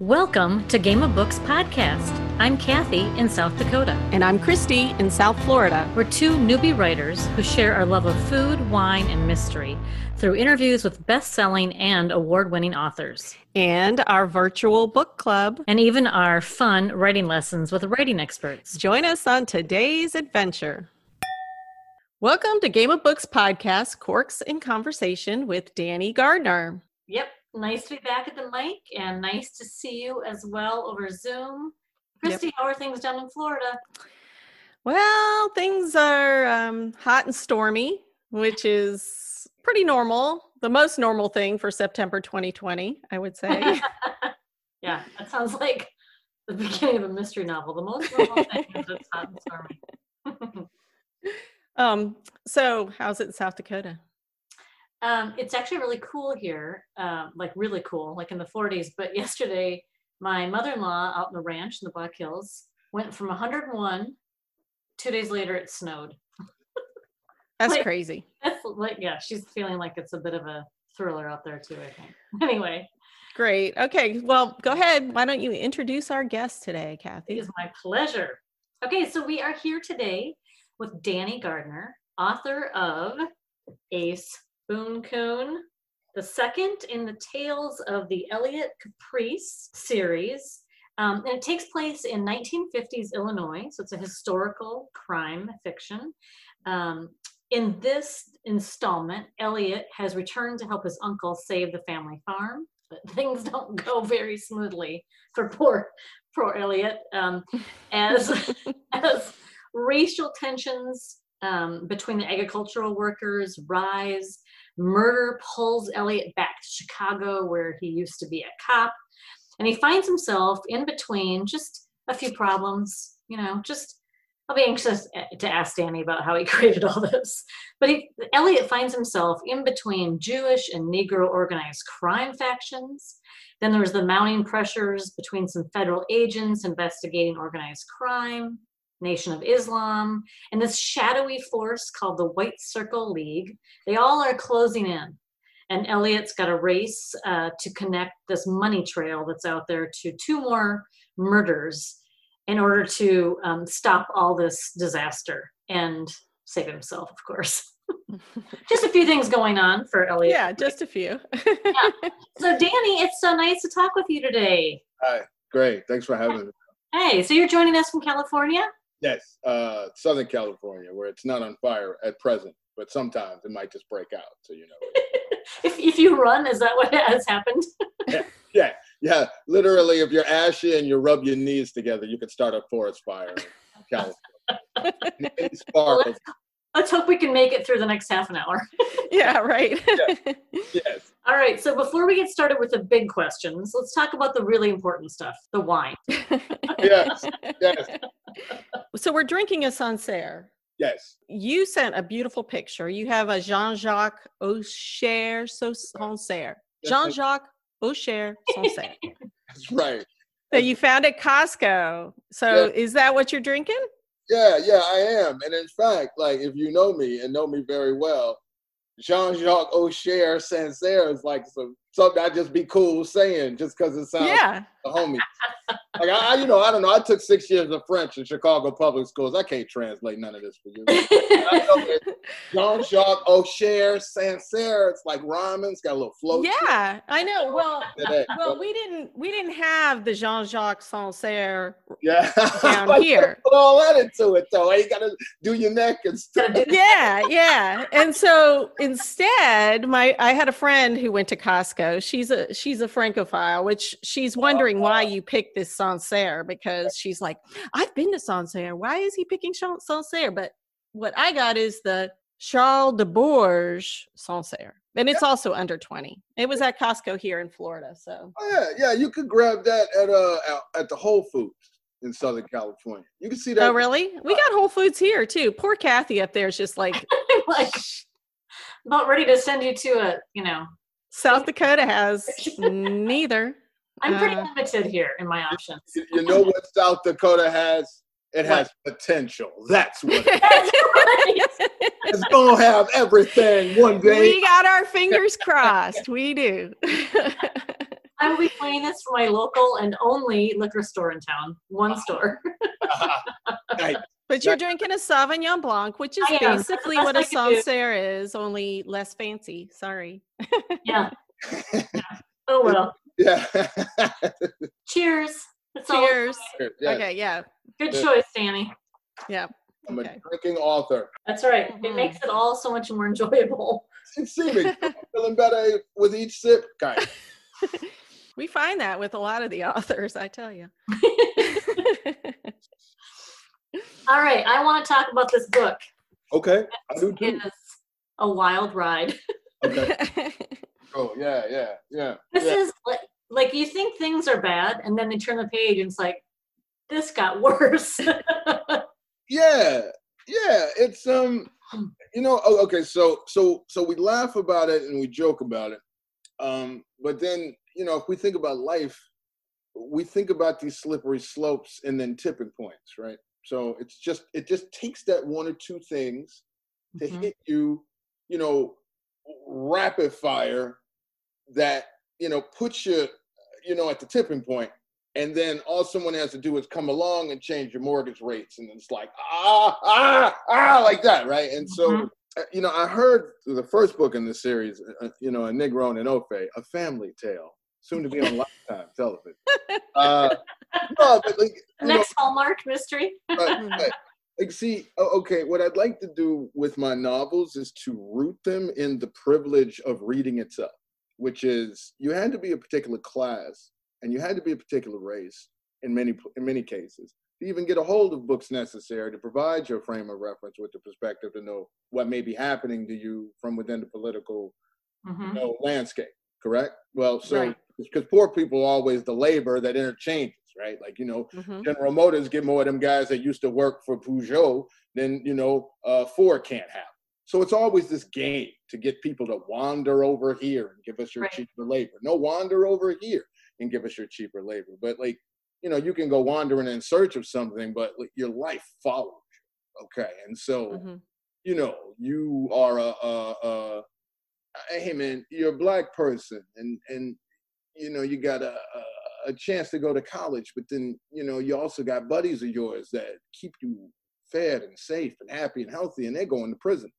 Welcome to Game of Books podcast. I'm Kathy in South Dakota. And I'm Christy in South Florida. We're two newbie writers who share our love of food, wine, and mystery through interviews with best selling and award winning authors. And our virtual book club. And even our fun writing lessons with writing experts. Join us on today's adventure. Welcome to Game of Books podcast, Corks in Conversation with Danny Gardner. Yep, nice to be back at the mic and nice to see you as well over Zoom. Christy, yep. how are things down in Florida? Well, things are um, hot and stormy, which is pretty normal. The most normal thing for September 2020, I would say. yeah, that sounds like the beginning of a mystery novel. The most normal thing is it's hot and stormy. um, so, how's it in South Dakota? Um, it's actually really cool here, uh, like really cool, like in the 40s. But yesterday, my mother-in-law out in the ranch in the Black Hills went from 101. Two days later, it snowed. That's like, crazy. That's like, yeah, she's feeling like it's a bit of a thriller out there too. I think. Anyway. Great. Okay. Well, go ahead. Why don't you introduce our guest today, Kathy? It is my pleasure. Okay, so we are here today with Danny Gardner, author of Ace Boon Coon, the second in the Tales of the Elliot Caprice series. Um, and it takes place in 1950s Illinois, so it's a historical crime fiction. Um, in this installment, Elliot has returned to help his uncle save the family farm, but things don't go very smoothly for poor, poor Elliot, um, as, as racial tensions um, between the agricultural workers rise Murder pulls Elliot back to Chicago, where he used to be a cop. And he finds himself in between just a few problems, you know, just I'll be anxious to ask Danny about how he created all this. But he, Elliot finds himself in between Jewish and Negro organized crime factions. Then there's the mounting pressures between some federal agents investigating organized crime. Nation of Islam, and this shadowy force called the White Circle League. They all are closing in. And Elliot's got a race uh, to connect this money trail that's out there to two more murders in order to um, stop all this disaster and save himself, of course. just a few things going on for Elliot. Yeah, just a few. yeah. So, Danny, it's so nice to talk with you today. Hi, great. Thanks for having me. Hey, so you're joining us from California? Yes, uh, Southern California, where it's not on fire at present, but sometimes it might just break out. So you know. if if you run, is that what has happened? yeah, yeah, yeah. Literally, if you're ashy and you rub your knees together, you could start a forest fire in California. well, let's, let's hope we can make it through the next half an hour. yeah, right. yes. yes. All right. So before we get started with the big questions, let's talk about the really important stuff the wine. yes. Yes. So we're drinking a Sancerre. Yes. You sent a beautiful picture. You have a Jean Jacques Aucher Sancerre. Jean Jacques Aucher Sancerre. That's right. That you found at Costco. So yeah. is that what you're drinking? Yeah, yeah, I am. And in fact, like if you know me and know me very well, Jean-Jacques Aucher Sancerre is like some something I just be cool saying just because it sounds yeah. like a homie. like I, you know, I don't know. I took six years of French in Chicago public schools. I can't translate none of this for you. Jean-Jacques Aucher Sancerre. It's like rhyming. It's got a little flow. Yeah, I know. Well, well, we didn't we didn't have the Jean-Jacques Sancerre yeah. down here. Put all that into it though. You gotta do your neck and stuff. yeah, yeah. And so instead, my I had a friend who went to Costco She's a she's a francophile, which she's wondering why you picked this Sancerre because she's like, I've been to Sancerre. Why is he picking Sancerre? But what I got is the Charles de Bourges Sancerre. And it's also under 20. It was at Costco here in Florida. So oh, yeah, yeah, you could grab that at uh at the Whole Foods in Southern California. You can see that. Oh, really? We got Whole Foods here too. Poor Kathy up there is just like, like about ready to send you to a, you know, South Dakota has neither. I'm pretty uh, limited here in my options. You, you know what South Dakota has? It has potential. That's what it it's gonna have everything one day. We got our fingers crossed. we do. I will be playing this for my local and only liquor store in town. One store. Nice. But you're drinking a Sauvignon Blanc, which is I am. That's the basically what a can. Sancerre is, only less fancy. Sorry. Yeah. Yeah. Oh well. yeah. Cheers. That's all. Cheers. yeah. Okay, yeah. Good Yeah. choice, Danny. Yeah. I'm Okay. a drinking author. That's right. It Mhm. makes it all so much more enjoyable. It's seeming feeling better with each sip, kind. of. We find that with a lot of the authors, I tell you. All right. I want to talk about this book. Okay, I do too. is a wild ride. Okay. Oh yeah, yeah, yeah. This yeah. is like, like you think things are bad, and then they turn the page and it's like, this got worse. yeah yeah it's um you know oh, okay so so so we laugh about it and we joke about it um but then you know if we think about life we think about these slippery slopes and then tipping points right so it's just it just takes that one or two things to Mhm. hit you you know rapid fire that you know puts you you know at the tipping point and then all someone has to do is come along and change your mortgage rates and it's like ah ah ah like that right and so Mhm. uh, you know i heard the first book in the series uh, you know a negro and Ofay a family tale soon to be on lifetime television uh no, but like you know, Next Hallmark mystery. but, but, like see okay what i'd like to do with my novels is to root them in the privilege of reading itself which is you had to be a particular class and you had to be a particular race in many in many cases to even get a hold of books necessary to provide your frame of reference with the perspective to know what may be happening to you from within the political Mhm. you know, landscape, correct? Well, so Right. because poor people are always the labor that interchanges, right? Like, you know, Mhm. General Motors get more of them guys that used to work for Peugeot than, you know, uh, Ford can't have. So it's always this game to get people to wander over here and give us your Right. cheaper labor. No, wander over here and give us your cheaper labor. But like, you know, you can go wandering in search of something, but like, your life follows you. Okay. And so, Mhm. you know, you are a, a, a hey man, you're a black person, and and you know you got a, a a chance to go to college, but then you know you also got buddies of yours that keep you fed and safe and happy and healthy, and they're going to prison.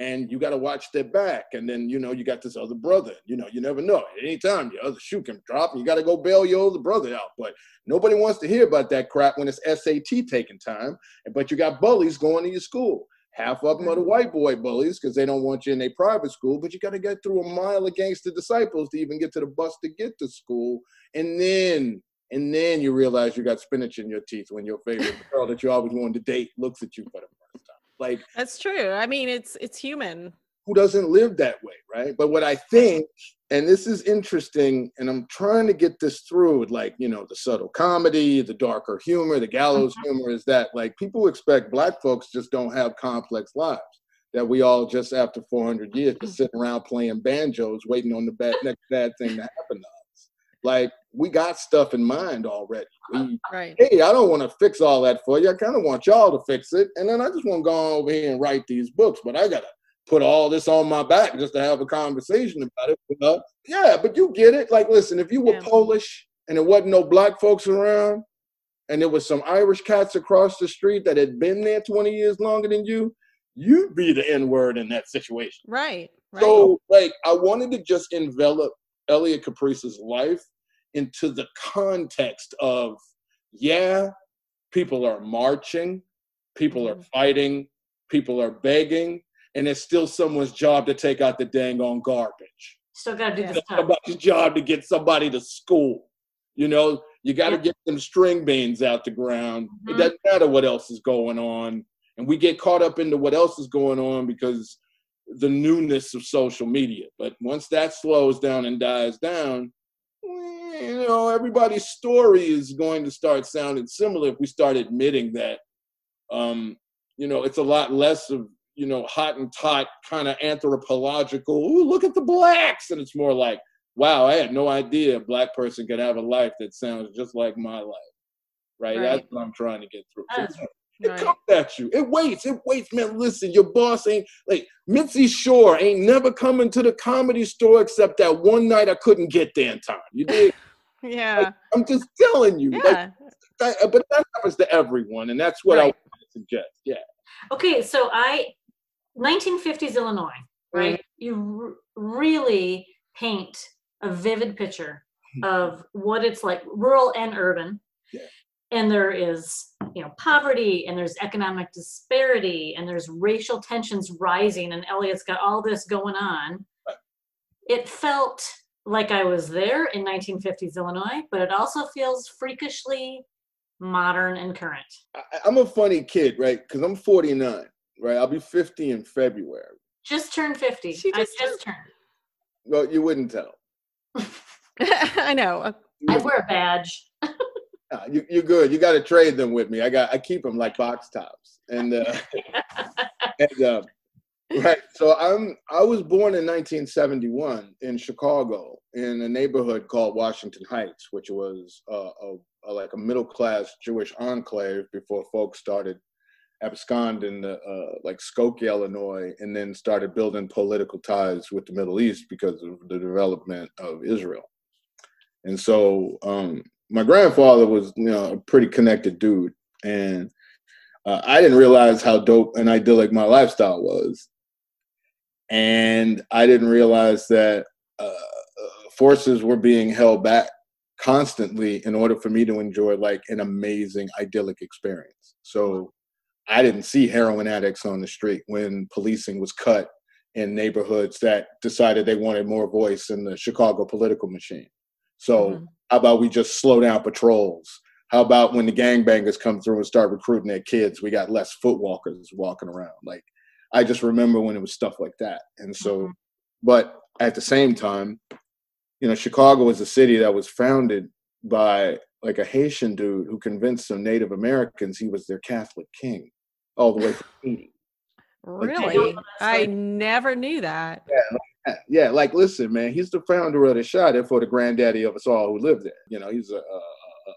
And you got to watch their back, and then you know you got this other brother. You know you never know. At any time your other shoe can drop, and you got to go bail your other brother out. But nobody wants to hear about that crap when it's SAT taking time. But you got bullies going to your school. Half of them are the white boy bullies because they don't want you in a private school, but you got to get through a mile against the disciples to even get to the bus to get to school. And then, and then you realize you got spinach in your teeth when your favorite girl that you always wanted to date looks at you for the first time. Like, That's true. I mean, it's it's human. who doesn't live that way, right? But what I think, and this is interesting, and I'm trying to get this through, with like, you know, the subtle comedy, the darker humor, the gallows mm-hmm. humor, is that like people expect black folks just don't have complex lives. That we all just after 400 years just sitting around playing banjos, waiting on the bad, next bad thing to happen to us. Like we got stuff in mind already. We, Right. hey, I don't want to fix all that for you. I kind of want y'all to fix it. And then I just want to go on over here and write these books, but I got to put all this on my back just to have a conversation about it. you know? Yeah, but you get it. Like, listen, if you were Yeah. Polish and there wasn't no black folks around and there was some Irish cats across the street that had been there 20 years longer than you, you'd be the N word in that situation. Right. Right. So, like, I wanted to just envelop Elliot Caprice's life into the context of, yeah, people are marching, people are Mhm. fighting, people are begging, and it's still someone's job to take out the dang on garbage. Still got to do this It's stuff. somebody's job to get somebody to school. You know, you got to Yep. get them string beans out the ground. It Mhm. doesn't matter what else is going on. And we get caught up into what else is going on because the newness of social media. But once that slows down and dies down, eh, you know, everybody's story is going to start sounding similar if we start admitting that, um, you know, it's a lot less of, you know, Hottentot kind of anthropological, ooh, look at the blacks. And it's more like, wow, I had no idea a black person could have a life that sounds just like my life. Right? That's what I'm trying to get through. Oh, that is It Right. comes at you. It waits. It waits, man. Listen, your boss ain't like Mitzi Shore ain't never coming to the comedy store except that one night I couldn't get there in time. You did. Yeah. I'm just telling you. Like, Yeah. that- but that happens to everyone, and that's what I Right. want to suggest. Yeah. Okay, so I, 1950s Illinois, right? You r- really paint a vivid picture hmm. of what it's like, rural and urban. Yeah. And there is, you know, poverty and there's economic disparity and there's racial tensions rising and Elliot's got all this going on. It felt like I was there in 1950s Illinois, but it also feels freakishly modern and current. I, I'm a funny kid, right? Because I'm 49, right? I'll be 50 in February. Just turned 50. She I just just turned. Well, you wouldn't tell. I know. I wear a badge. Nah, you, you're good. You got to trade them with me. I got. I keep them like box tops. And uh, and uh, right. So I'm. I was born in 1971 in Chicago in a neighborhood called Washington Heights, which was uh, a, a like a middle class Jewish enclave before folks started absconding to uh, like Skokie, Illinois, and then started building political ties with the Middle East because of the development of Israel. And so um, my grandfather was, you know, a pretty connected dude, and uh, I didn't realize how dope and idyllic my lifestyle was, and I didn't realize that uh, forces were being held back constantly in order for me to enjoy like an amazing idyllic experience. So I didn't see heroin addicts on the street when policing was cut in neighborhoods that decided they wanted more voice in the Chicago political machine. So Mhm. how about we just slow down patrols? How about when the gangbangers come through and start recruiting their kids, we got less footwalkers walking around? Like I just remember when it was stuff like that. And so, Mhm. but at the same time, you know, Chicago was a city that was founded by like a Haitian dude who convinced some Native Americans he was their Catholic king all the way from Haiti. Really? that's I never knew that. Yeah, Yeah, like listen, man, he's the founder of the shot for the granddaddy of us all who lived there. You know, he's a, a, a-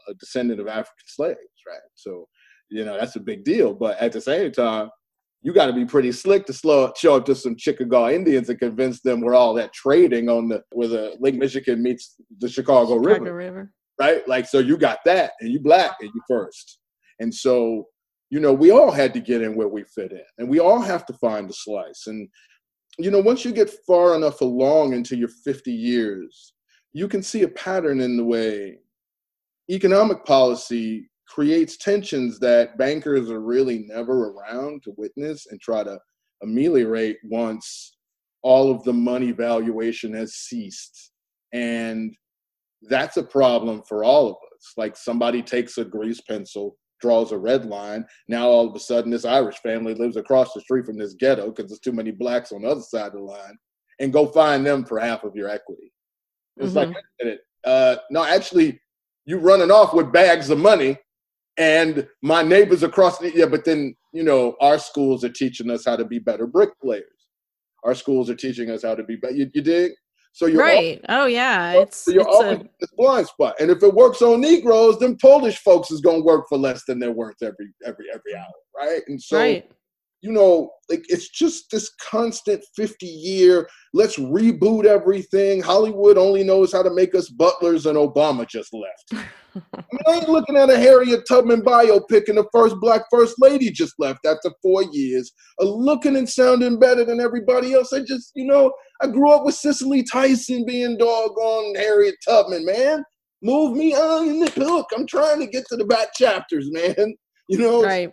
a descendant of African slaves, right? So, you know, that's a big deal. But at the same time, you got to be pretty slick to slow, show up to some Chickasaw Indians and convince them we're all that trading on the where the Lake Michigan meets the Chicago, Chicago River, River. right? Like, so you got that, and you black, and you first, and so you know, we all had to get in where we fit in, and we all have to find a slice. And you know, once you get far enough along into your 50 years, you can see a pattern in the way economic policy creates tensions that bankers are really never around to witness and try to ameliorate once all of the money valuation has ceased. And that's a problem for all of us. Like somebody takes a grease pencil, draws a red line. Now all of a sudden, this Irish family lives across the street from this ghetto because there's too many blacks on the other side of the line, and go find them for half of your equity. It's like, a minute, uh, no, actually, you running off with bags of money, and my neighbors across the yeah. But then you know, our schools are teaching us how to be better bricklayers. Our schools are teaching us how to be better. You, you dig? So you're Right. Oh yeah. It's so you're it's always a in this blind spot. And if it works on Negroes, then Polish folks is gonna work for less than they're worth every every every hour, right? And so right. You know, like it's just this constant 50 year, let's reboot everything. Hollywood only knows how to make us butlers, and Obama just left. I mean, I ain't looking at a Harriet Tubman biopic, and the first black first lady just left after four years, uh, looking and sounding better than everybody else. I just, you know, I grew up with Cicely Tyson being doggone Harriet Tubman, man. Move me on in the book. I'm trying to get to the back chapters, man. You know, Right.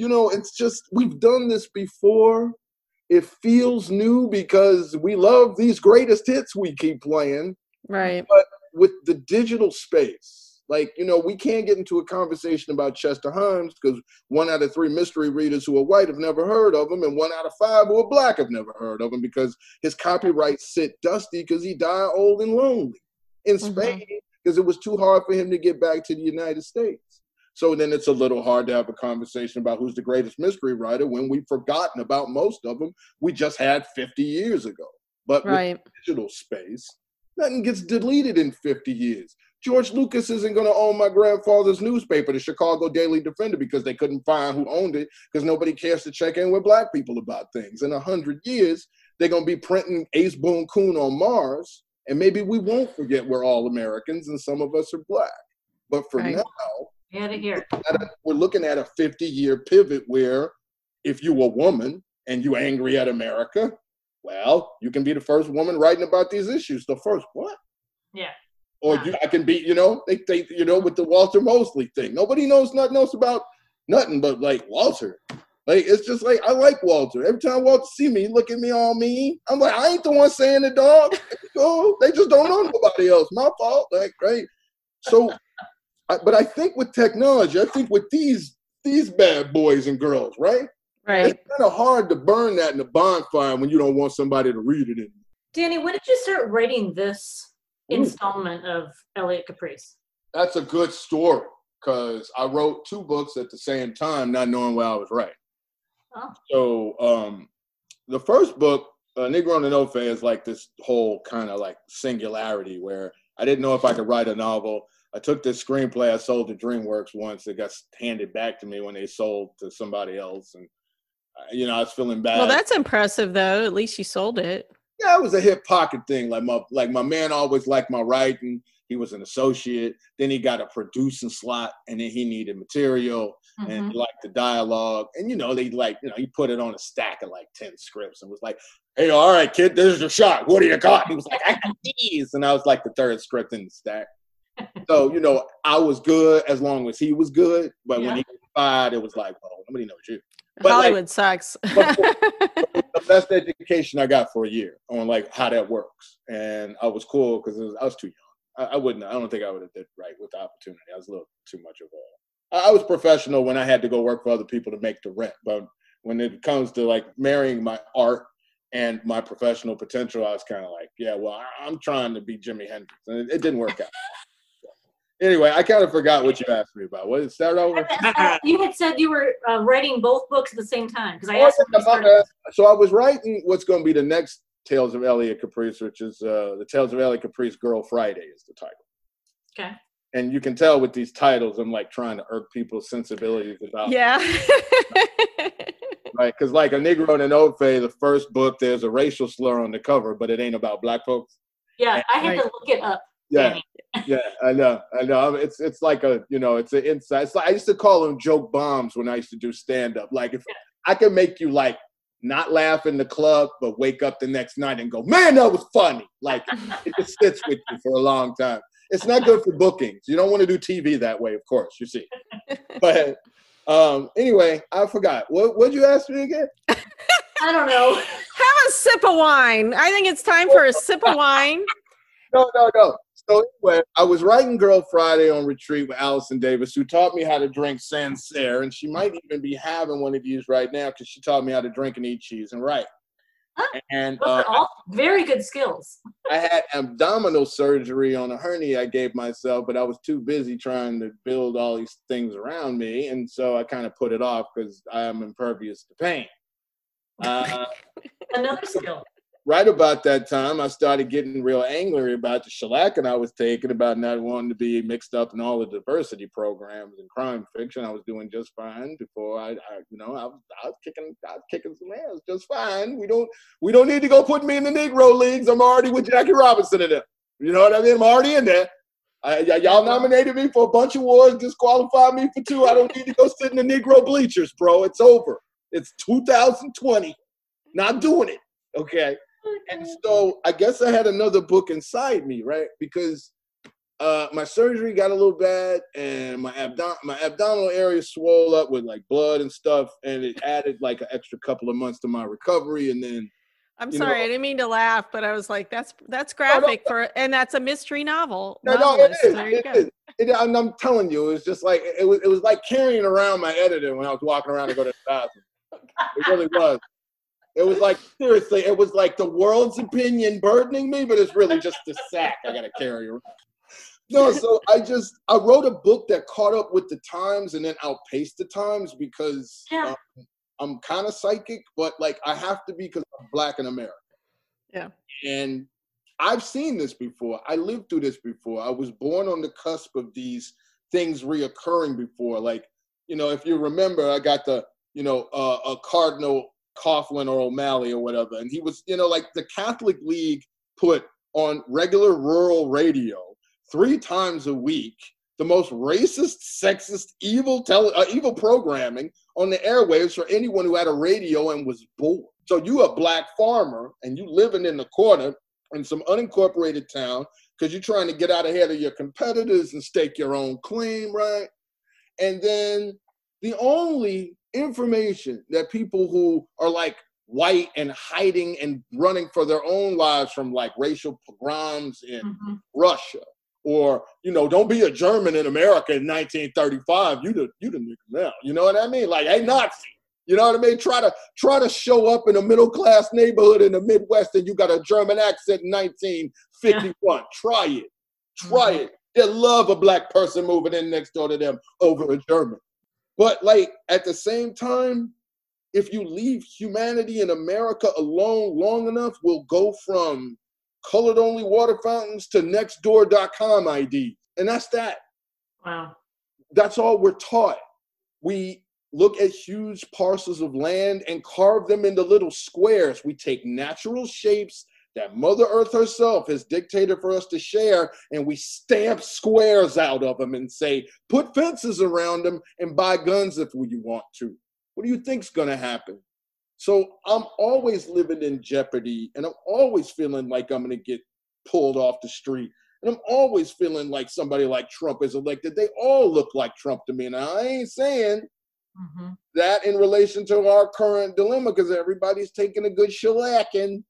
You know, it's just we've done this before. It feels new because we love these greatest hits we keep playing Right. But with the digital space. Like, you know, we can't get into a conversation about Chester Himes because one out of three mystery readers who are white have never heard of him, and one out of five who are black have never heard of him because his copyrights sit dusty because he died old and lonely in Mhm. Spain because it was too hard for him to get back to the United States. So then it's a little hard to have a conversation about who's the greatest mystery writer when we've forgotten about most of them we just had 50 years ago. But with Right. digital space, nothing gets deleted in 50 years. George Lucas isn't going to own my grandfather's newspaper, the Chicago Daily Defender, because they couldn't find who owned it because nobody cares to check in with black people about things. In a hundred years, they're going to be printing Ace Boon Coon on Mars, and maybe we won't forget we're all Americans and some of us are black. But for Right. now, You had at a- we're looking at a 50 year pivot where if you a woman and you angry at America, well, you can be the first woman writing about these issues. The first what? Yeah. Or you, I can be, you know, they, they, you know, with the Walter Mosley thing. Nobody knows nothing else about nothing but like Walter. Like it's just like I like Walter. Every time Walter see me, look at me all mean. I'm like, I ain't the one saying the dog. Oh, they just don't know nobody else. My fault. Like, right. So I, but I think with technology, I think with these these bad boys and girls, right? Right. It's kind of hard to burn that in the bonfire when you don't want somebody to read it. In. Danny, when did you start writing this Ooh. installment of Elliot Caprice? That's a good story because I wrote two books at the same time, not knowing what I was writing. Oh. So um, the first book, uh, Negro and Ofay, is like this whole kind of like singularity where I didn't know if I could write a novel. I took this screenplay I sold to DreamWorks once. It got handed back to me when they sold to somebody else, and uh, you know I was feeling bad. Well, that's impressive, though. At least you sold it. yeah, it was a hip pocket thing. Like my like my man always liked my writing. He was an associate. Then he got a producing slot, and then he needed material and Mhm. he liked the dialogue. And you know, they like, you know, he put it on a stack of like 10 scripts and was like, Hey, all right, kid, this is your shot. What do you got? He was like, I got these. And I was like the third script in the stack. So, you know, I was good as long as he was good. But Yeah. when he got fired, it was like, well, nobody knows you. But, like- Hollywood sucks. but- the best education I got for a year on like how that works. And I was cool because I was too young. I, I wouldn't, I don't think I would have did right with the opportunity. I was a little too much of a, I I was professional when I had to go work for other people to make the rent. But when it comes to like marrying my art and my professional potential, I was kind of like, yeah, well, I- I'm trying to be Jimi Hendrix. And it, it didn't work out. Anyway, I kind of forgot what you asked me about. What did it start over? Uh, you had said you were uh, writing both books at the same time because I Oh, asked you yeah, to my start- bad. So I was writing what's going to be the next Tales of Elliot Caprice, which is uh, the Tales of Elliot Caprice Girl Friday is the title. Okay. And you can tell with these titles, I'm like trying to irk people's sensibilities about yeah. right because like a Negro and an Ofay, the first book there's a racial slur on the cover, but it ain't about black folks. Yeah, I had to look it up. Yeah, yeah, I know, I know. It's it's like a you know, it's an inside. It's like, I used to call them joke bombs when I used to do stand up. Like if I can make you like not laugh in the club, but wake up the next night and go, man, that was funny. Like it just sits with you for a long time. It's not good for bookings. You don't want to do TV that way, of course. You see, but um, anyway, I forgot. What what'd you ask me again? I don't know. Have a sip of wine. I think it's time for a sip of wine. No, no, no. So anyway, I was writing Girl Friday on retreat with Allison Davis, who taught me how to drink Sancerre, and she might even be having one of these right now because she taught me how to drink and eat cheese and write. Huh? And Those uh, all very good skills. I had abdominal surgery on a hernia I gave myself, but I was too busy trying to build all these things around me, and so I kind of put it off because I am impervious to pain. Uh, Another skill. Right about that time, I started getting real angry about the shellacking I was taking about not wanting to be mixed up in all the diversity programs and crime fiction. I was doing just fine before I, I you know, I was, I was kicking, I was kicking some ass just fine. We don't, we don't need to go put me in the Negro leagues. I'm already with Jackie Robinson in there. You know what I mean? I'm already in there. Y'all nominated me for a bunch of awards, disqualified me for two. I don't need to go sit in the Negro bleachers, bro. It's over. It's 2020. Not doing it. Okay. And so I guess I had another book inside me, right? Because uh, my surgery got a little bad, and my abdom- my abdominal area swelled up with like blood and stuff, and it added like an extra couple of months to my recovery. And then I'm sorry, know- I didn't mean to laugh, but I was like, "That's that's graphic for," and that's a mystery novel. no, no, it is. There you It It- I'm, I'm telling you, it was just like it was. It was like carrying around my editor when I was walking around to go to the bathroom. It really was. It was like seriously, it was like the world's opinion burdening me, but it's really just the sack I gotta carry around. No, so I just I wrote a book that caught up with the times and then outpaced the times because Yeah. um, I'm kind of psychic, but like I have to be because I'm black in America. Yeah. And I've seen this before. I lived through this before. I was born on the cusp of these things reoccurring before. Like, you know, if you remember, I got the, you know, uh, a Cardinal Coughlin or O'Malley or whatever, and he was, you know, like the Catholic League put on regular rural radio three times a week the most racist, sexist, evil tele, uh, evil programming on the airwaves for anyone who had a radio and was bored. So you a black farmer and you living in the corner in some unincorporated town because you're trying to get out ahead of your competitors and stake your own claim, right? And then the only information that people who are like white and hiding and running for their own lives from like racial pogroms in mm-hmm. Russia or you know, don't be a German in America in 1935. You the you the nigga now. You know what I mean? Like, hey, Nazi. You know what I mean? Try to try to show up in a middle class neighborhood in the Midwest and you got a German accent in 1951. Yeah. Try it. Try mm-hmm. it. They love a black person moving in next door to them over a German. But like at the same time, if you leave humanity in America alone long enough, we'll go from colored only water fountains to nextdoor.com ID. And that's that. Wow. That's all we're taught. We look at huge parcels of land and carve them into little squares. We take natural shapes that Mother Earth herself has dictated for us to share, and we stamp squares out of them and say, put fences around them and buy guns if you want to. What do you think's going to happen? So I'm always living in jeopardy and I'm always feeling like I'm going to get pulled off the street. And I'm always feeling like somebody like Trump is elected. They all look like Trump to me. Now, I ain't saying mm-hmm. that in relation to our current dilemma because everybody's taking a good shellacking.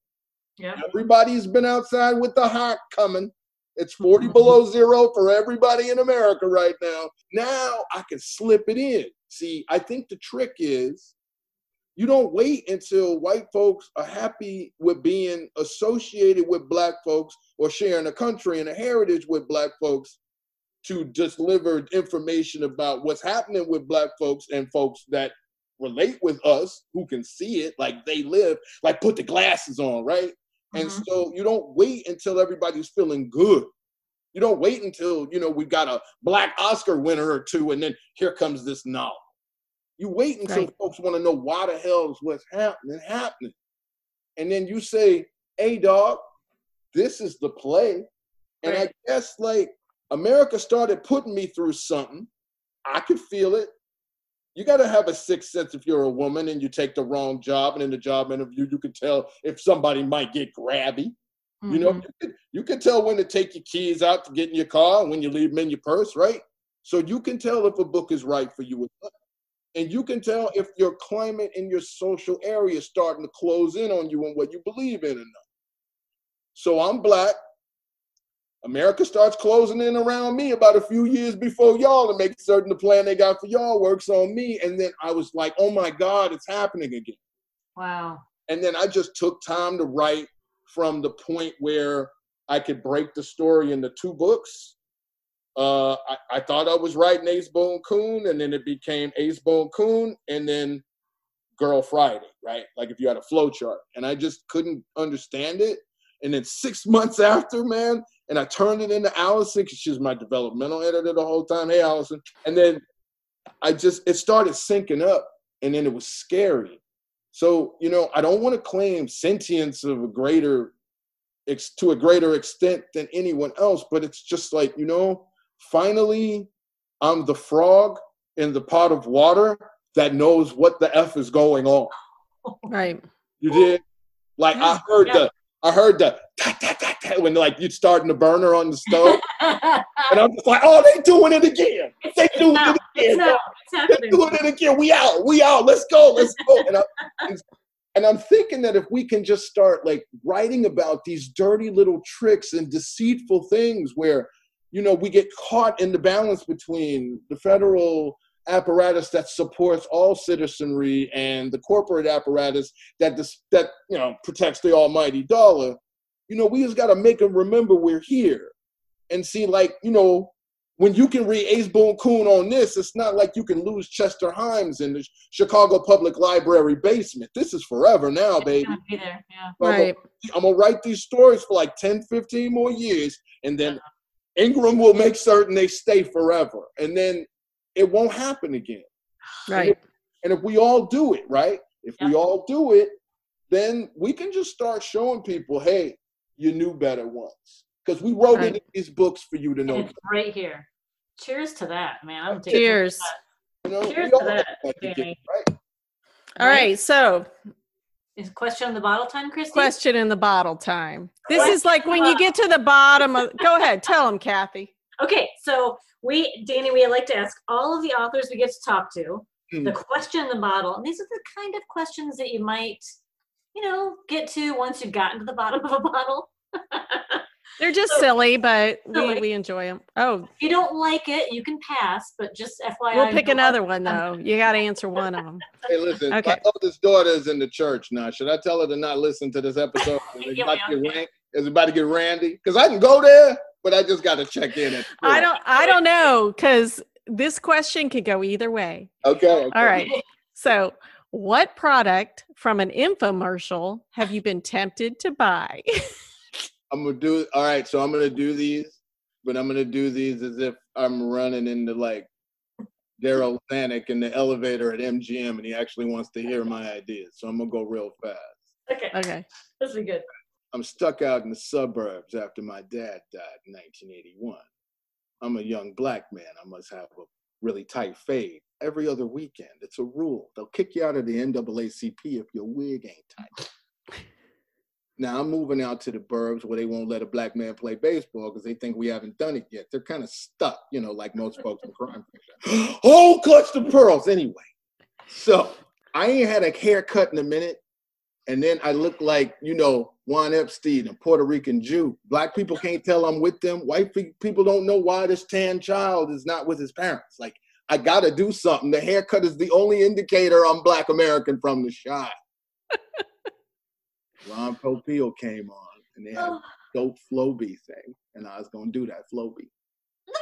Yeah. Everybody's been outside with the hot coming. It's 40 mm-hmm. below zero for everybody in America right now. Now I can slip it in. See, I think the trick is you don't wait until white folks are happy with being associated with black folks or sharing a country and a heritage with black folks to deliver information about what's happening with black folks and folks that relate with us who can see it like they live like put the glasses on right mm-hmm. and so you don't wait until everybody's feeling good you don't wait until you know we've got a black oscar winner or two and then here comes this novel you wait until right. folks want to know why the hell is what's happening happening. And then you say, hey dog, this is the play. And right. I guess like America started putting me through something. I could feel it. You got to have a sixth sense if you're a woman and you take the wrong job. And in the job interview, you can tell if somebody might get grabby. Mm-hmm. You know, mm-hmm. you can, you can tell when to take your keys out to get in your car and when you leave them in your purse, right? So you can tell if a book is right for you. And you can tell if your climate in your social area is starting to close in on you and what you believe in or not. So I'm black. America starts closing in around me about a few years before y'all to make certain the plan they got for y'all works on me. And then I was like, oh my God, it's happening again. Wow. And then I just took time to write from the point where I could break the story into two books uh, I, I, thought I was writing Ace Boon Coon, and then it became Ace Boon Coon, and then Girl Friday, right? Like if you had a flow chart, and I just couldn't understand it. And then six months after, man, and I turned it into Allison because she's my developmental editor the whole time. Hey, Allison, and then I just it started syncing up, and then it was scary. So you know, I don't want to claim sentience of a greater to a greater extent than anyone else, but it's just like you know finally I'm the frog in the pot of water that knows what the F is going on. Right. You did? Like. I heard yeah. the I heard the ta, ta, ta, when like you're starting the burner on the stove. and I'm just like, oh, they doing it again. They doing it again. They doing it again. We out. We out. Let's go. Let's go. And, I, and I'm thinking that if we can just start like writing about these dirty little tricks and deceitful things where you know, we get caught in the balance between the federal apparatus that supports all citizenry and the corporate apparatus that this, that you know protects the almighty dollar. You know, we just got to make them remember we're here and see, like, you know, when you can read Ace Boon Coon on this, it's not like you can lose Chester Himes in the Chicago Public Library basement. This is forever now, It's baby. gonna there, yeah. I'm Right. gonna, I'm gonna write these stories for like 10, 15 more years, and then uh-huh. Ingram will make certain they stay forever. And then it won't happen again. Right. And if we all do it, right? If we all do it, then we can just start showing people, hey, you knew better once. Because we wrote Right. it in these books for you to know. It's right here. Cheers to that, man. I'm Cheers. You know, Cheers all to that, have to get Danny. it right. All right. So, Is question in the bottle time, Christy? question in the bottle time. This Question is like when you get to the bottom of. Go ahead. Tell them, Kathy. Okay, so we, Danny, we like to ask all of the authors we get to talk to Hmm. the question in the bottle. And these are the kind of questions that you might, you know, get to once you've gotten to the bottom of a bottle. They're just So- silly, but we, Silly. we enjoy them. Oh, if you don't like it, you can pass, but just FYI. we'll pick another one though. You got to answer one of them. Hey, listen, Okay. my oldest daughter is in the church now. Should I tell her to not listen to this episode? Is it Yeah, about to get rank? Is it about to get randy? Because I can go there, but I just got to check in. At I don't. I don't know because this question could go either way. Okay. okay. All right. So, what product from an infomercial have you been tempted to buy? I'm gonna do. All right. So I'm gonna do these, but I'm gonna do these as if I'm running into like Darryl Zanuck in the elevator at MGM, and he actually wants to hear my ideas. So I'm gonna go real fast. Okay, okay. this is good. I'm stuck out in the suburbs after my dad died in 1981. I'm a young black man. I must have a really tight fade every other weekend. It's a rule. They'll kick you out of the NAACP if your wig ain't tight. Now I'm moving out to the burbs where they won't let a black man play baseball because they think we haven't done it yet. They're kind of stuck, you know, like most folks in crime fiction. oh, clutch the pearls anyway. So I ain't had a haircut in a minute and then I look like you know Juan Epstein, a Puerto Rican Jew. Black people can't tell I'm with them. White people don't know why this tan child is not with his parents. Like I gotta do something. The haircut is the only indicator I'm Black American from the shot. Ron Popeil came on, and they had a dope Flowbee thing, and I was gonna do that Flowbee,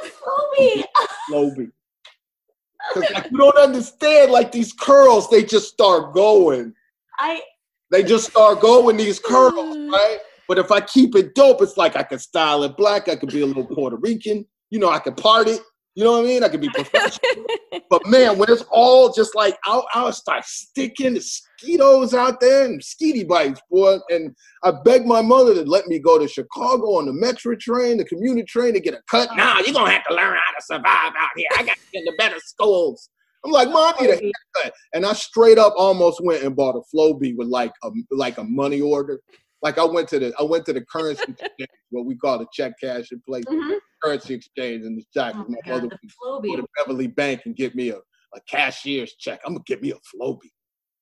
the Flowbee. Flowbee. Cause like, you don't understand, like these curls, they just start going. I They just start going these curls, mm. right? But if I keep it dope, it's like I could style it black. I could be a little Puerto Rican. You know, I could part it. You know what I mean? I could be professional. but man, when it's all just like I'll, I'll start sticking the mosquitoes out there and mosquito bites, boy. And I begged my mother to let me go to Chicago on the Metro train, the commuter train, to get a cut. Nah, you're gonna have to learn how to survive out here. I got to get into better schools. I'm like, mom, I need a haircut. And I straight up almost went and bought a Flowbee with like a like a money order. Like I went to the I went to the currency exchange, what we call the check cash in place, mhm. currency exchange in the shop. Oh my my mother would go to Beverly Bank and get me a, a cashier's check. I'm gonna get me a Flowbee.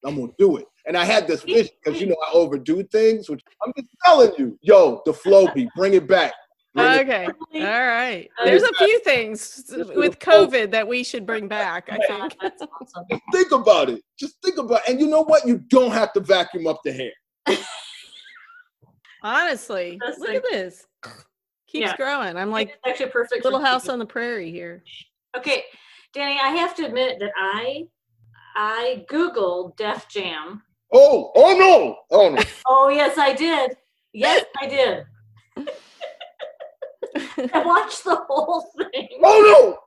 I'm gonna do it. And I had this vision because you know I overdo things, which I'm just telling you, yo, the Flowbee, bring it back. Bring it- Okay. All right. There's a few things with. COVID that we should bring back, I think. that's awesome. Think about it. Just think about it. And you know what? You don't have to vacuum up the hair. Honestly, That's look like- at this. Keeps Yeah. growing. I'm Like like it's actually perfect. Little House cooking. on the Prairie here. Okay, Danny, I have to admit that I I googled Def Jam. Oh, oh no. Oh no. Oh yes, I did. Yes, I did. I watched the whole thing. Oh no!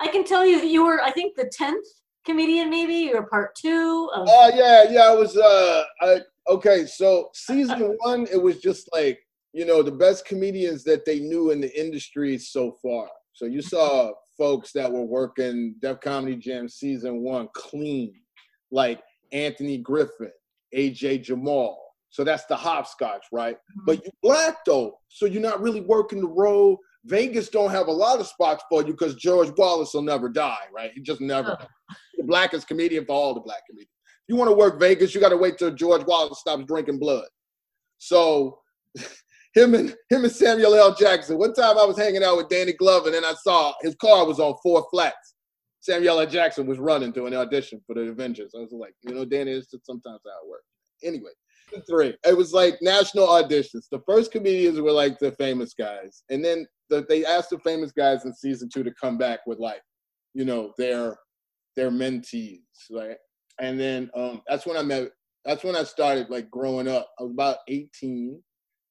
I can tell you that you were, I think, the tenth comedian. Maybe you were part two of. Oh yeah, yeah. I was uh I okay, so season one, it was just like, you know, the best comedians that they knew in the industry so far. So you saw folks that were working Def Comedy Jam season one clean, like Anthony Griffith, AJ Jamal. So that's the hopscotch, right? Mm-hmm. But you black though, so you're not really working the road. Vegas don't have a lot of spots for you because George Wallace will never die, right? He just never. Oh. The blackest comedian for all the black comedians. If you want to work Vegas, you got to wait till George Wallace stops drinking blood. So him and him and Samuel L. Jackson. One time I was hanging out with Danny Glover, and then I saw his car was on four flats. Samuel L. Jackson was running to an audition for the Avengers. I was like, you know, Danny, it's just sometimes how it works. Anyway, three. It was like national auditions. The first comedians were like the famous guys, and then the, they asked the famous guys in season two to come back with like, you know, their their mentees, right? And then um, that's when I met. That's when I started like growing up. I was about 18,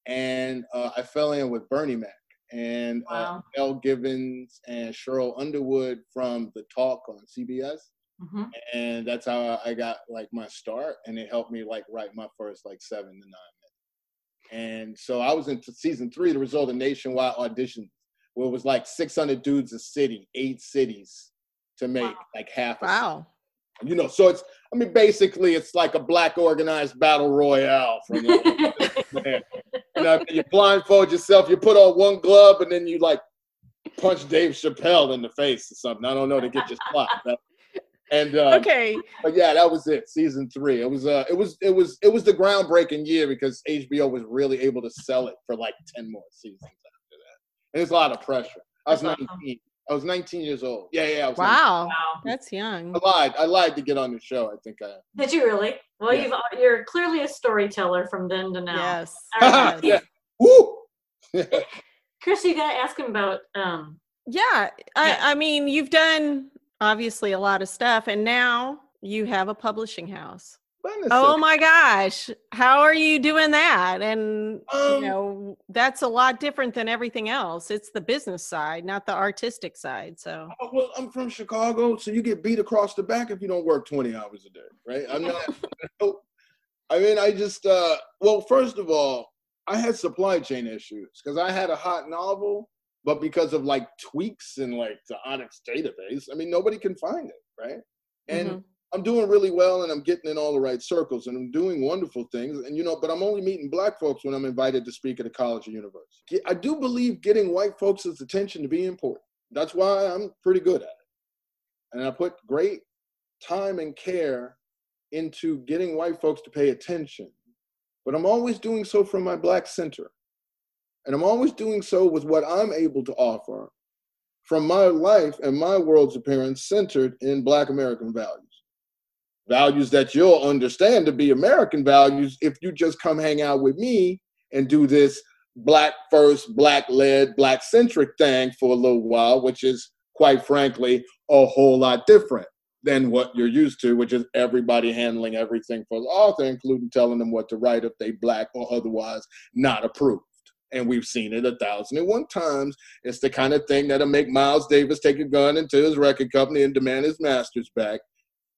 and uh, I fell in with Bernie Mac and Wow. uh, Givens and Sheryl Underwood from The Talk on CBS hmm and that's how I got like my start, and it helped me like write my first like seven to nine minutes. And so I was into season three, the result of nationwide auditions, where it was like 600 dudes a city, eight cities to make Wow. like half. Wow. city. You know, so it's I mean basically it's like a black organized battle royale from like. You know, you blindfold yourself, you put on one glove, and then you like punch Dave Chappelle in the face or something. I don't know to get your spot. But- And um, Okay. but yeah, that was it. Season three. It was uh, it was it was it was the groundbreaking year because HBO was really able to sell it for like ten more seasons after that. And there's a lot of pressure. I was That's awesome. 19. I was 19 years old. Yeah, yeah. I was Wow. wow. That's young. I lied. I lied to get on the show. I think I. Did you really? Well, Yeah. you've you're clearly a storyteller from then to now. Yes. All right. yeah. Woo. Chris, you gotta ask him about um Yeah. I, I mean, you've done obviously a lot of stuff, and now you have a publishing house. Oh my gosh. How are you doing that? And, Um, you know, that's a lot different than everything else. It's the business side, not the artistic side. So, Oh, well, I'm from Chicago, so you get beat across the back if you don't work 20 hours a day, right? I'm not. I mean, I just. uh Well, first of all, I had supply chain issues because I had a hot novel, but because of like tweaks in like the ONIX database, I mean, nobody can find it, right? And Mhm. I'm doing really well, and I'm getting in all the right circles, and I'm doing wonderful things, and you know, but I'm only meeting black folks when I'm invited to speak at a college or university. I do believe getting white folks' attention to be important. That's why I'm pretty good at it. And I put great time and care into getting white folks to pay attention. But I'm always doing so from my black center. And I'm always doing so with what I'm able to offer from my life and my world's appearance centered in black American values. Values that you'll understand to be American values if you just come hang out with me and do this black first, black led, black centric thing for a little while, which is quite frankly a whole lot different than what you're used to, which is everybody handling everything for the author, including telling them what to write if they black or otherwise not approved. And we've seen it a thousand and one times. It's the kind of thing that'll make Miles Davis take a gun into his record company and demand his masters back.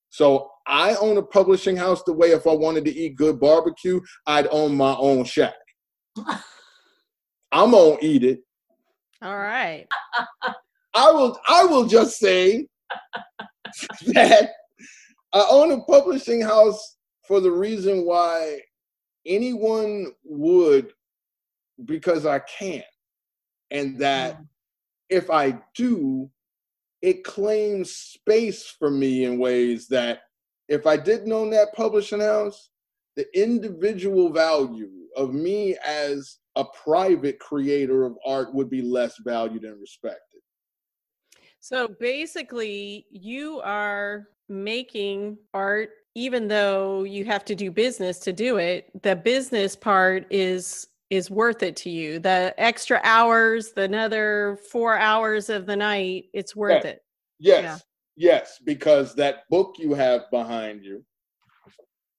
So I own a publishing house the way if I wanted to eat good barbecue, I'd own my own shack. I'm gonna eat it. all right. I will I will just say that I own a publishing house for the reason why anyone would because I can. And that mm. if I do, it claims space for me in ways that if I didn't own that publishing house, the individual value of me as a private creator of art would be less valued and respected. So basically, you are making art, even though you have to do business to do it. The business part is is worth it to you. The extra hours, the another four hours of the night, it's worth it. Yes, Yeah. yes, because that book you have behind you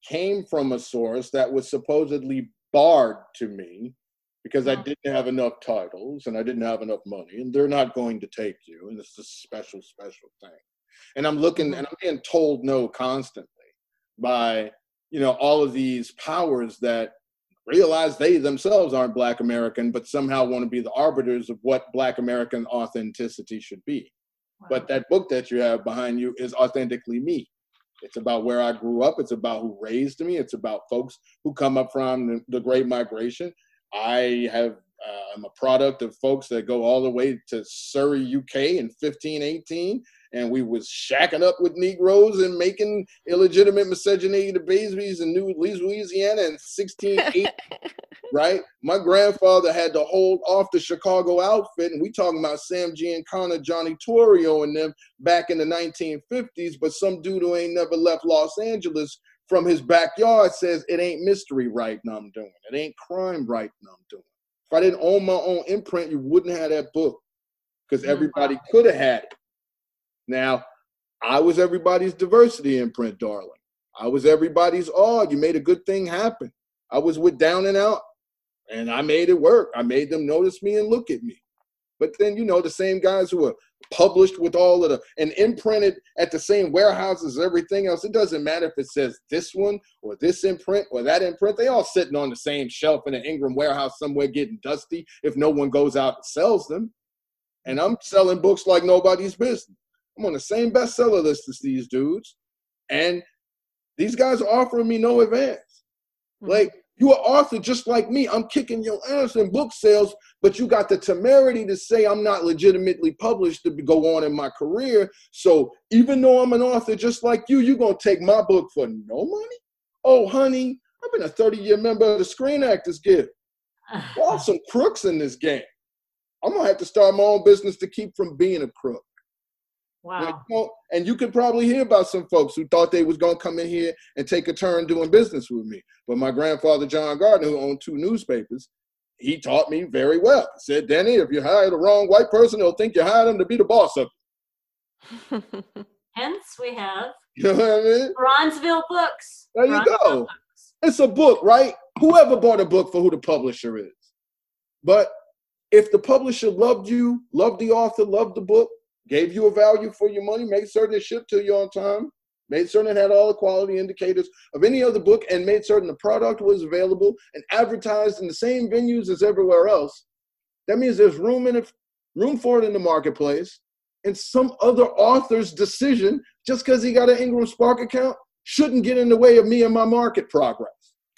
came from a source that was supposedly barred to me because I Oh. didn't have enough titles and I didn't have enough money, and they're not going to take you, and it's a special, special thing. And I'm looking, Mhm. and I'm being told no constantly by you know all of these powers that realize they themselves aren't Black American, but somehow want to be the arbiters of what Black American authenticity should be. But that book that you have behind you is authentically me. It's about where I grew up. It's about who raised me. It's about folks who come up from the, the Great Migration. I have uh, I'm a product of folks that go all the way to Surrey, UK in 1518, and we was shacking up with Negroes and making illegitimate miscegenated babies in New Louisiana in 1680 right? My grandfather had to hold off the Chicago outfit, and we talking about Sam Giancana, Johnny Torrio, and them back in the 1950s. But some dude who ain't never left Los Angeles from his backyard says it ain't mystery right now I'm doing. It ain't crime right now I'm doing. If I didn't own my own imprint, you wouldn't have that book because Mm, everybody could have had it. Now, I was everybody's diversity imprint, darling. I was everybody's, oh, you made a good thing happen. I was with Down and Out and I made it work. I made them notice me and look at me. But then, you know, the same guys who are published with all of the and imprinted at the same warehouses as everything else, it doesn't matter if it says this one or this imprint or that imprint. They all sitting on the same shelf in an Ingram warehouse somewhere getting dusty if no one goes out and sells them. And I'm selling books like nobody's business. I'm on the same bestseller list as these dudes. And these guys are offering me no advance. Hmm. Like you are author just like me. I'm kicking your ass in book sales, but you got the temerity to say I'm not legitimately published to go on in my career. So even though I'm an author just like you, you're gonna take my book for no money? Oh, honey, I've been a 30-year member of the Screen Actors Guild. Y'all some crooks in this game. I'm gonna have to start my own business to keep from being a crook. Like, wow. you know, and you could probably hear about some folks who thought they was gonna come in here and take a turn doing business with me. But my grandfather John Gardner, who owned two newspapers, he taught me very well. He said, Danny, if you hire the wrong white person, they'll think you hired them to be the boss of it. Hence, we have You know what I mean? Bronzeville Books. There you Bronzeville go. Books. It's a book, right? Whoever bought a book for who the publisher is. But if the publisher loved you, loved the author, loved the book, gave you a value for your money, made certain it shipped to you on time, made certain it had all the quality indicators of any other book, and made certain the product was available and advertised in the same venues as everywhere else, that means there's room in it, room for it in the marketplace. And some other author's decision, just because he got an Ingram Spark account, shouldn't get in the way of me and my market progress.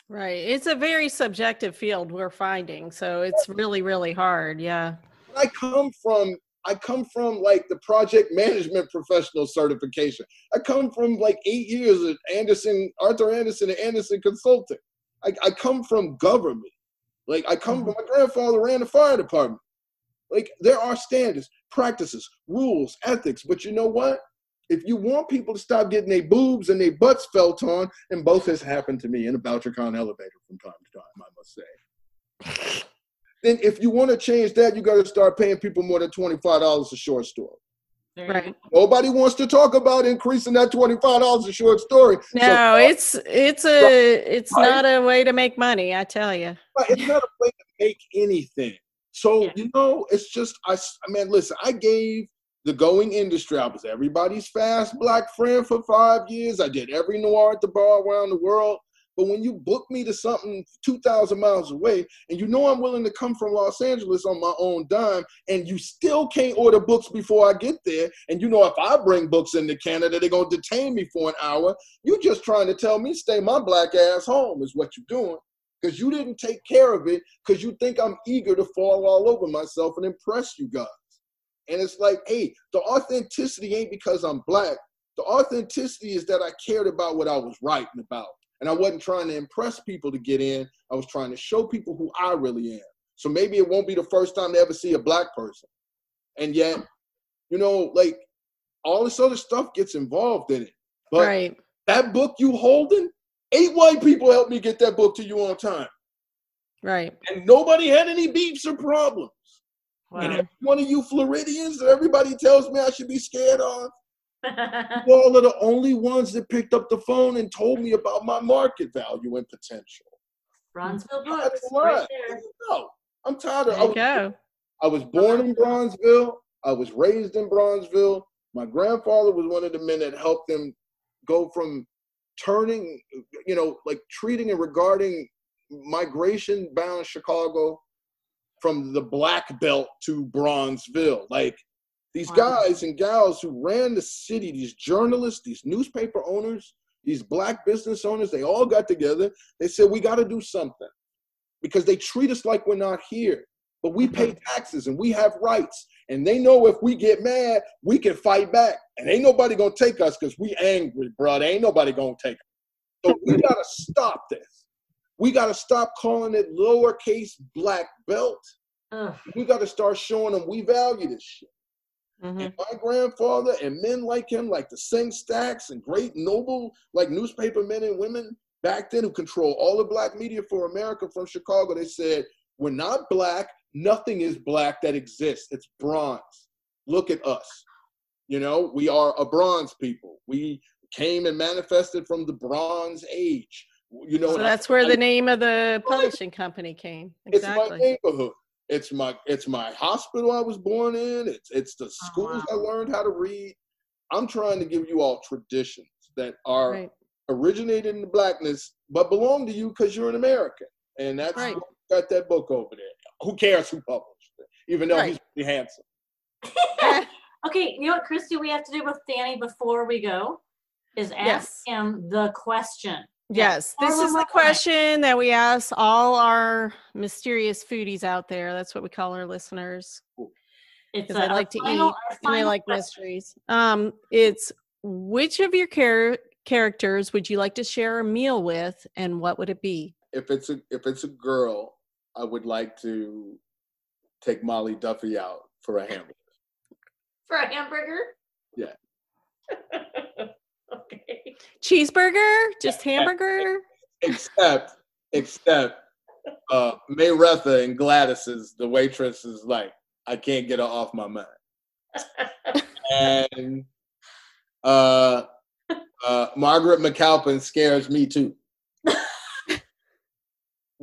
right. It's a very subjective field we're finding. So it's really, really hard. Yeah. I come from I come from like the project management professional certification. I come from like eight years at Andersen, Arthur Andersen and Andersen Consulting. I, I come from government. Like I come from mm-hmm. my grandfather ran the fire department. Like there are standards, practices, rules, ethics. But you know what? If you want people to stop getting their boobs and their butts felt on, and both has happened to me in a BoucherCon elevator from time to time, I must say then if you want to change that, you got to start paying people more than $25 a short story. Right. Nobody wants to talk about increasing that $25 a short story. So, No, it's it's a it's Right. not a way to make money, I tell you. it's not a way to make anything. So, Yeah. you know, it's just, I, I mean, listen, I gave the going industry, I was everybody's fast black friend for five years. I did every noir at the bar around the world. But when you book me to something 2,000 miles away, and you know I'm willing to come from Los Angeles on my own dime, and you still can't order books before I get there, and you know if I bring books into Canada, they're going to detain me for an hour, you're just trying to tell me stay my black ass home is what you're doing. Because you didn't take care of it because you think I'm eager to fall all over myself and impress you guys. And it's like, hey, the authenticity ain't because I'm black. The authenticity is that I cared about what I was writing about. And I wasn't trying to impress people to get in. I was trying to show people who I really am. So maybe it won't be the first time they ever see a black person. And yet, you know, like all this other stuff gets involved in it. But right. that book you holding, eight white people helped me get that book to you on time. Right. And nobody had any beefs or problems. And Wow. every one of you Floridians that everybody tells me I should be scared of, you all are the only ones that picked up the phone and told me about my market value and potential. Bronzeville I Books, right No, I'm tired There of. I was, go. I was born in Bronzeville. I was raised in Bronzeville. My grandfather was one of the men that helped them go from turning, you know, like treating and regarding migration bound Chicago from the black belt to Bronzeville. Like these Wow. guys and gals who ran the city, these journalists, these newspaper owners, these black business owners, they all got together. They said, we got to do something because they treat us like we're not here. But we pay mm-hmm. taxes and we have rights. And they know if we get mad, we can fight back. And ain't nobody gonna take us because we angry, bro. There ain't nobody gonna take us. So we gotta stop this. We gotta stop calling it lowercase black belt. Ugh. We gotta start showing them we value this shit. Mhm. And my grandfather and men like him, like the Sengstackes and great noble, like newspaper men and women back then who control all the black media for America from Chicago, they said, We're not black. Nothing is black that exists. It's bronze. Look at us. You know, we are a bronze people. We came and manifested from the Bronze Age. You know, So and I- that's where I- the name of the publishing company came. Exactly. it's my neighborhood. It's my it's my hospital I was born in. It's it's the oh, schools I wow. learned how to read. I'm trying to give you all traditions that are Right. originated in the blackness, but belong to you because you're an American. And that's Right. got that book over there. Who cares who published it? Even though Right. he's pretty handsome. Okay, you know what, Christy, we have to do with Danny before we go is ask Yes. him the question. Yes, this is the up on it. question that we ask all our mysterious foodies out there. That's what we call our listeners. Because I like to eat And I like mysteries. Um, it's which of your char- characters would you like to share a meal with, and what would it be? If it's a if it's a girl, I would like to take Molly Duffy out for a hamburger. for a hamburger. Yeah. okay. Cheeseburger? Just hamburger? except except uh Mayretha and Gladys is the waitress is like I can't get her off my mind. And uh uh Margaret McAlpin scares me too. but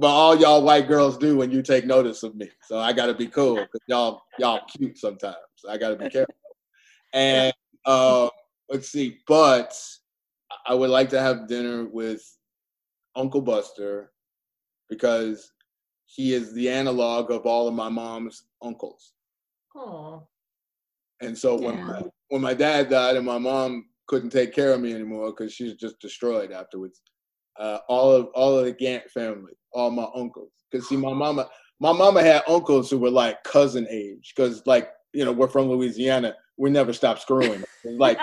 all y'all white girls do when you take notice of me. So I gotta be cool because y'all y'all cute sometimes. I gotta be careful. And uh let's see, but I would like to have dinner with Uncle Buster because he is the analog of all of my mom's uncles. Oh. And so when my, when my dad died and my mom couldn't take care of me anymore because she was just destroyed afterwards, uh, all of all of the Gant family, all my uncles. Because see, my mama, my mama had uncles who were like cousin age. Because like you know, we're from Louisiana, we never stopped screwing. Like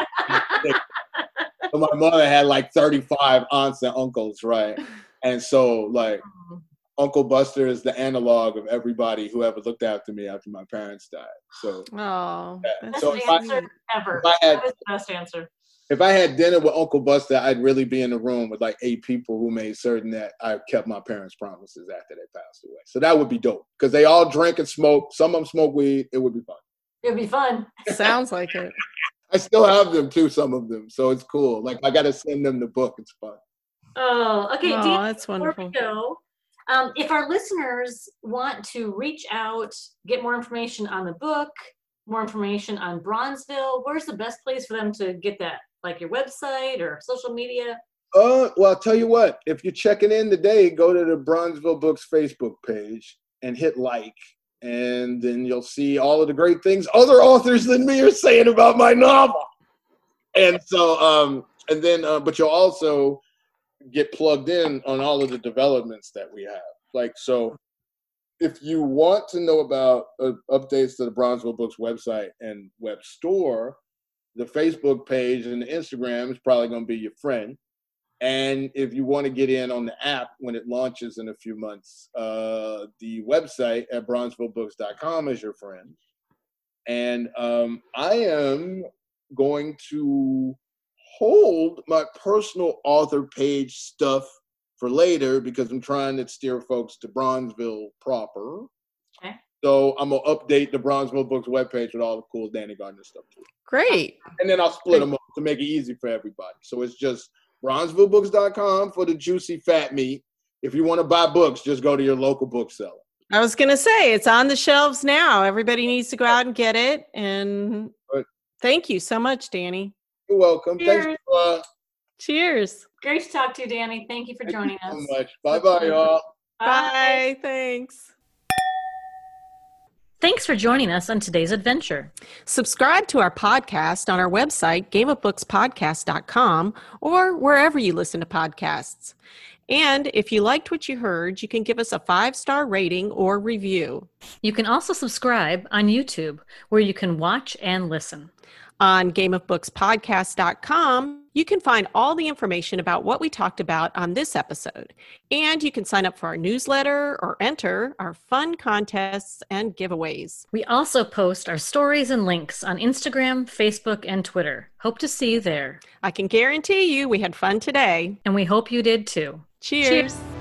so my mother had like thirty five aunts and uncles, right? And so like oh. Uncle Buster is the analog of everybody who ever looked after me after my parents died. So Oh, Yeah. that's Best So so if I- answer sweet. ever. if I had That was the best answer. if I had dinner with Uncle Buster, I'd really be in the room with like eight people who made certain that I kept my parents' promises after they passed away. So that would be dope because they all drink and smoke. Some of them smoke weed. It would be fun. It'd be fun. Sounds like it. I still have them too, some of them. So it's cool. Like I got to send them the book. It's fun. Oh, okay. Oh, Dan, that's before wonderful. we go, um, if our listeners want to reach out, get more information on the book, more information on Bronzeville, where's the best place for them to get that? Like your website or social media? Uh, well, I'll tell you what. If you're checking in today, go to the Bronzeville Books Facebook page and hit like, and then you'll see all of the great things other authors than me are saying about my novel. And so, um, and then, uh, but you'll also get plugged in on all of the developments that we have. Like, so if you want to know about uh, updates to the Bronzeville Books website and web store, the Facebook page and the Instagram is probably going to be your friend. And if you want to get in on the app when it launches in a few months, uh, the website at bronzevillebooks.com is your friend. And um, I am going to hold my personal author page stuff for later because I'm trying to steer folks to Bronzeville proper. Okay. So I'm gonna update the Bronzeville Books webpage with all the cool Danny Gardner stuff too Great. and then I'll split them up to make it easy for everybody. So it's just bronzevillebooks.com for the juicy fat meat. If you want to buy books, just go to your local bookseller. I was going to say it's on the shelves now. Everybody needs to go out and get it. And Right. thank you so much, Danny. You're welcome. Cheers. Thanks for, uh, Cheers. Great to talk to you, Danny. Thank you for thank you joining so us. much. Bye bye, y'all. Bye. Thanks. Thanks for joining us on today's adventure. Subscribe to our podcast on our website, gameofbookspodcast.com, or wherever you listen to podcasts. And if you liked what you heard, you can give us a five star rating or review. You can also subscribe on YouTube, where you can watch and listen. On gameofbookspodcast.com, you can find all the information about what we talked about on this episode. And you can sign up for our newsletter or enter our fun contests and giveaways. We also post our stories and links on Instagram, Facebook, and Twitter. Hope to see you there. I can guarantee you we had fun today. And we hope you did too. Cheers. Cheers.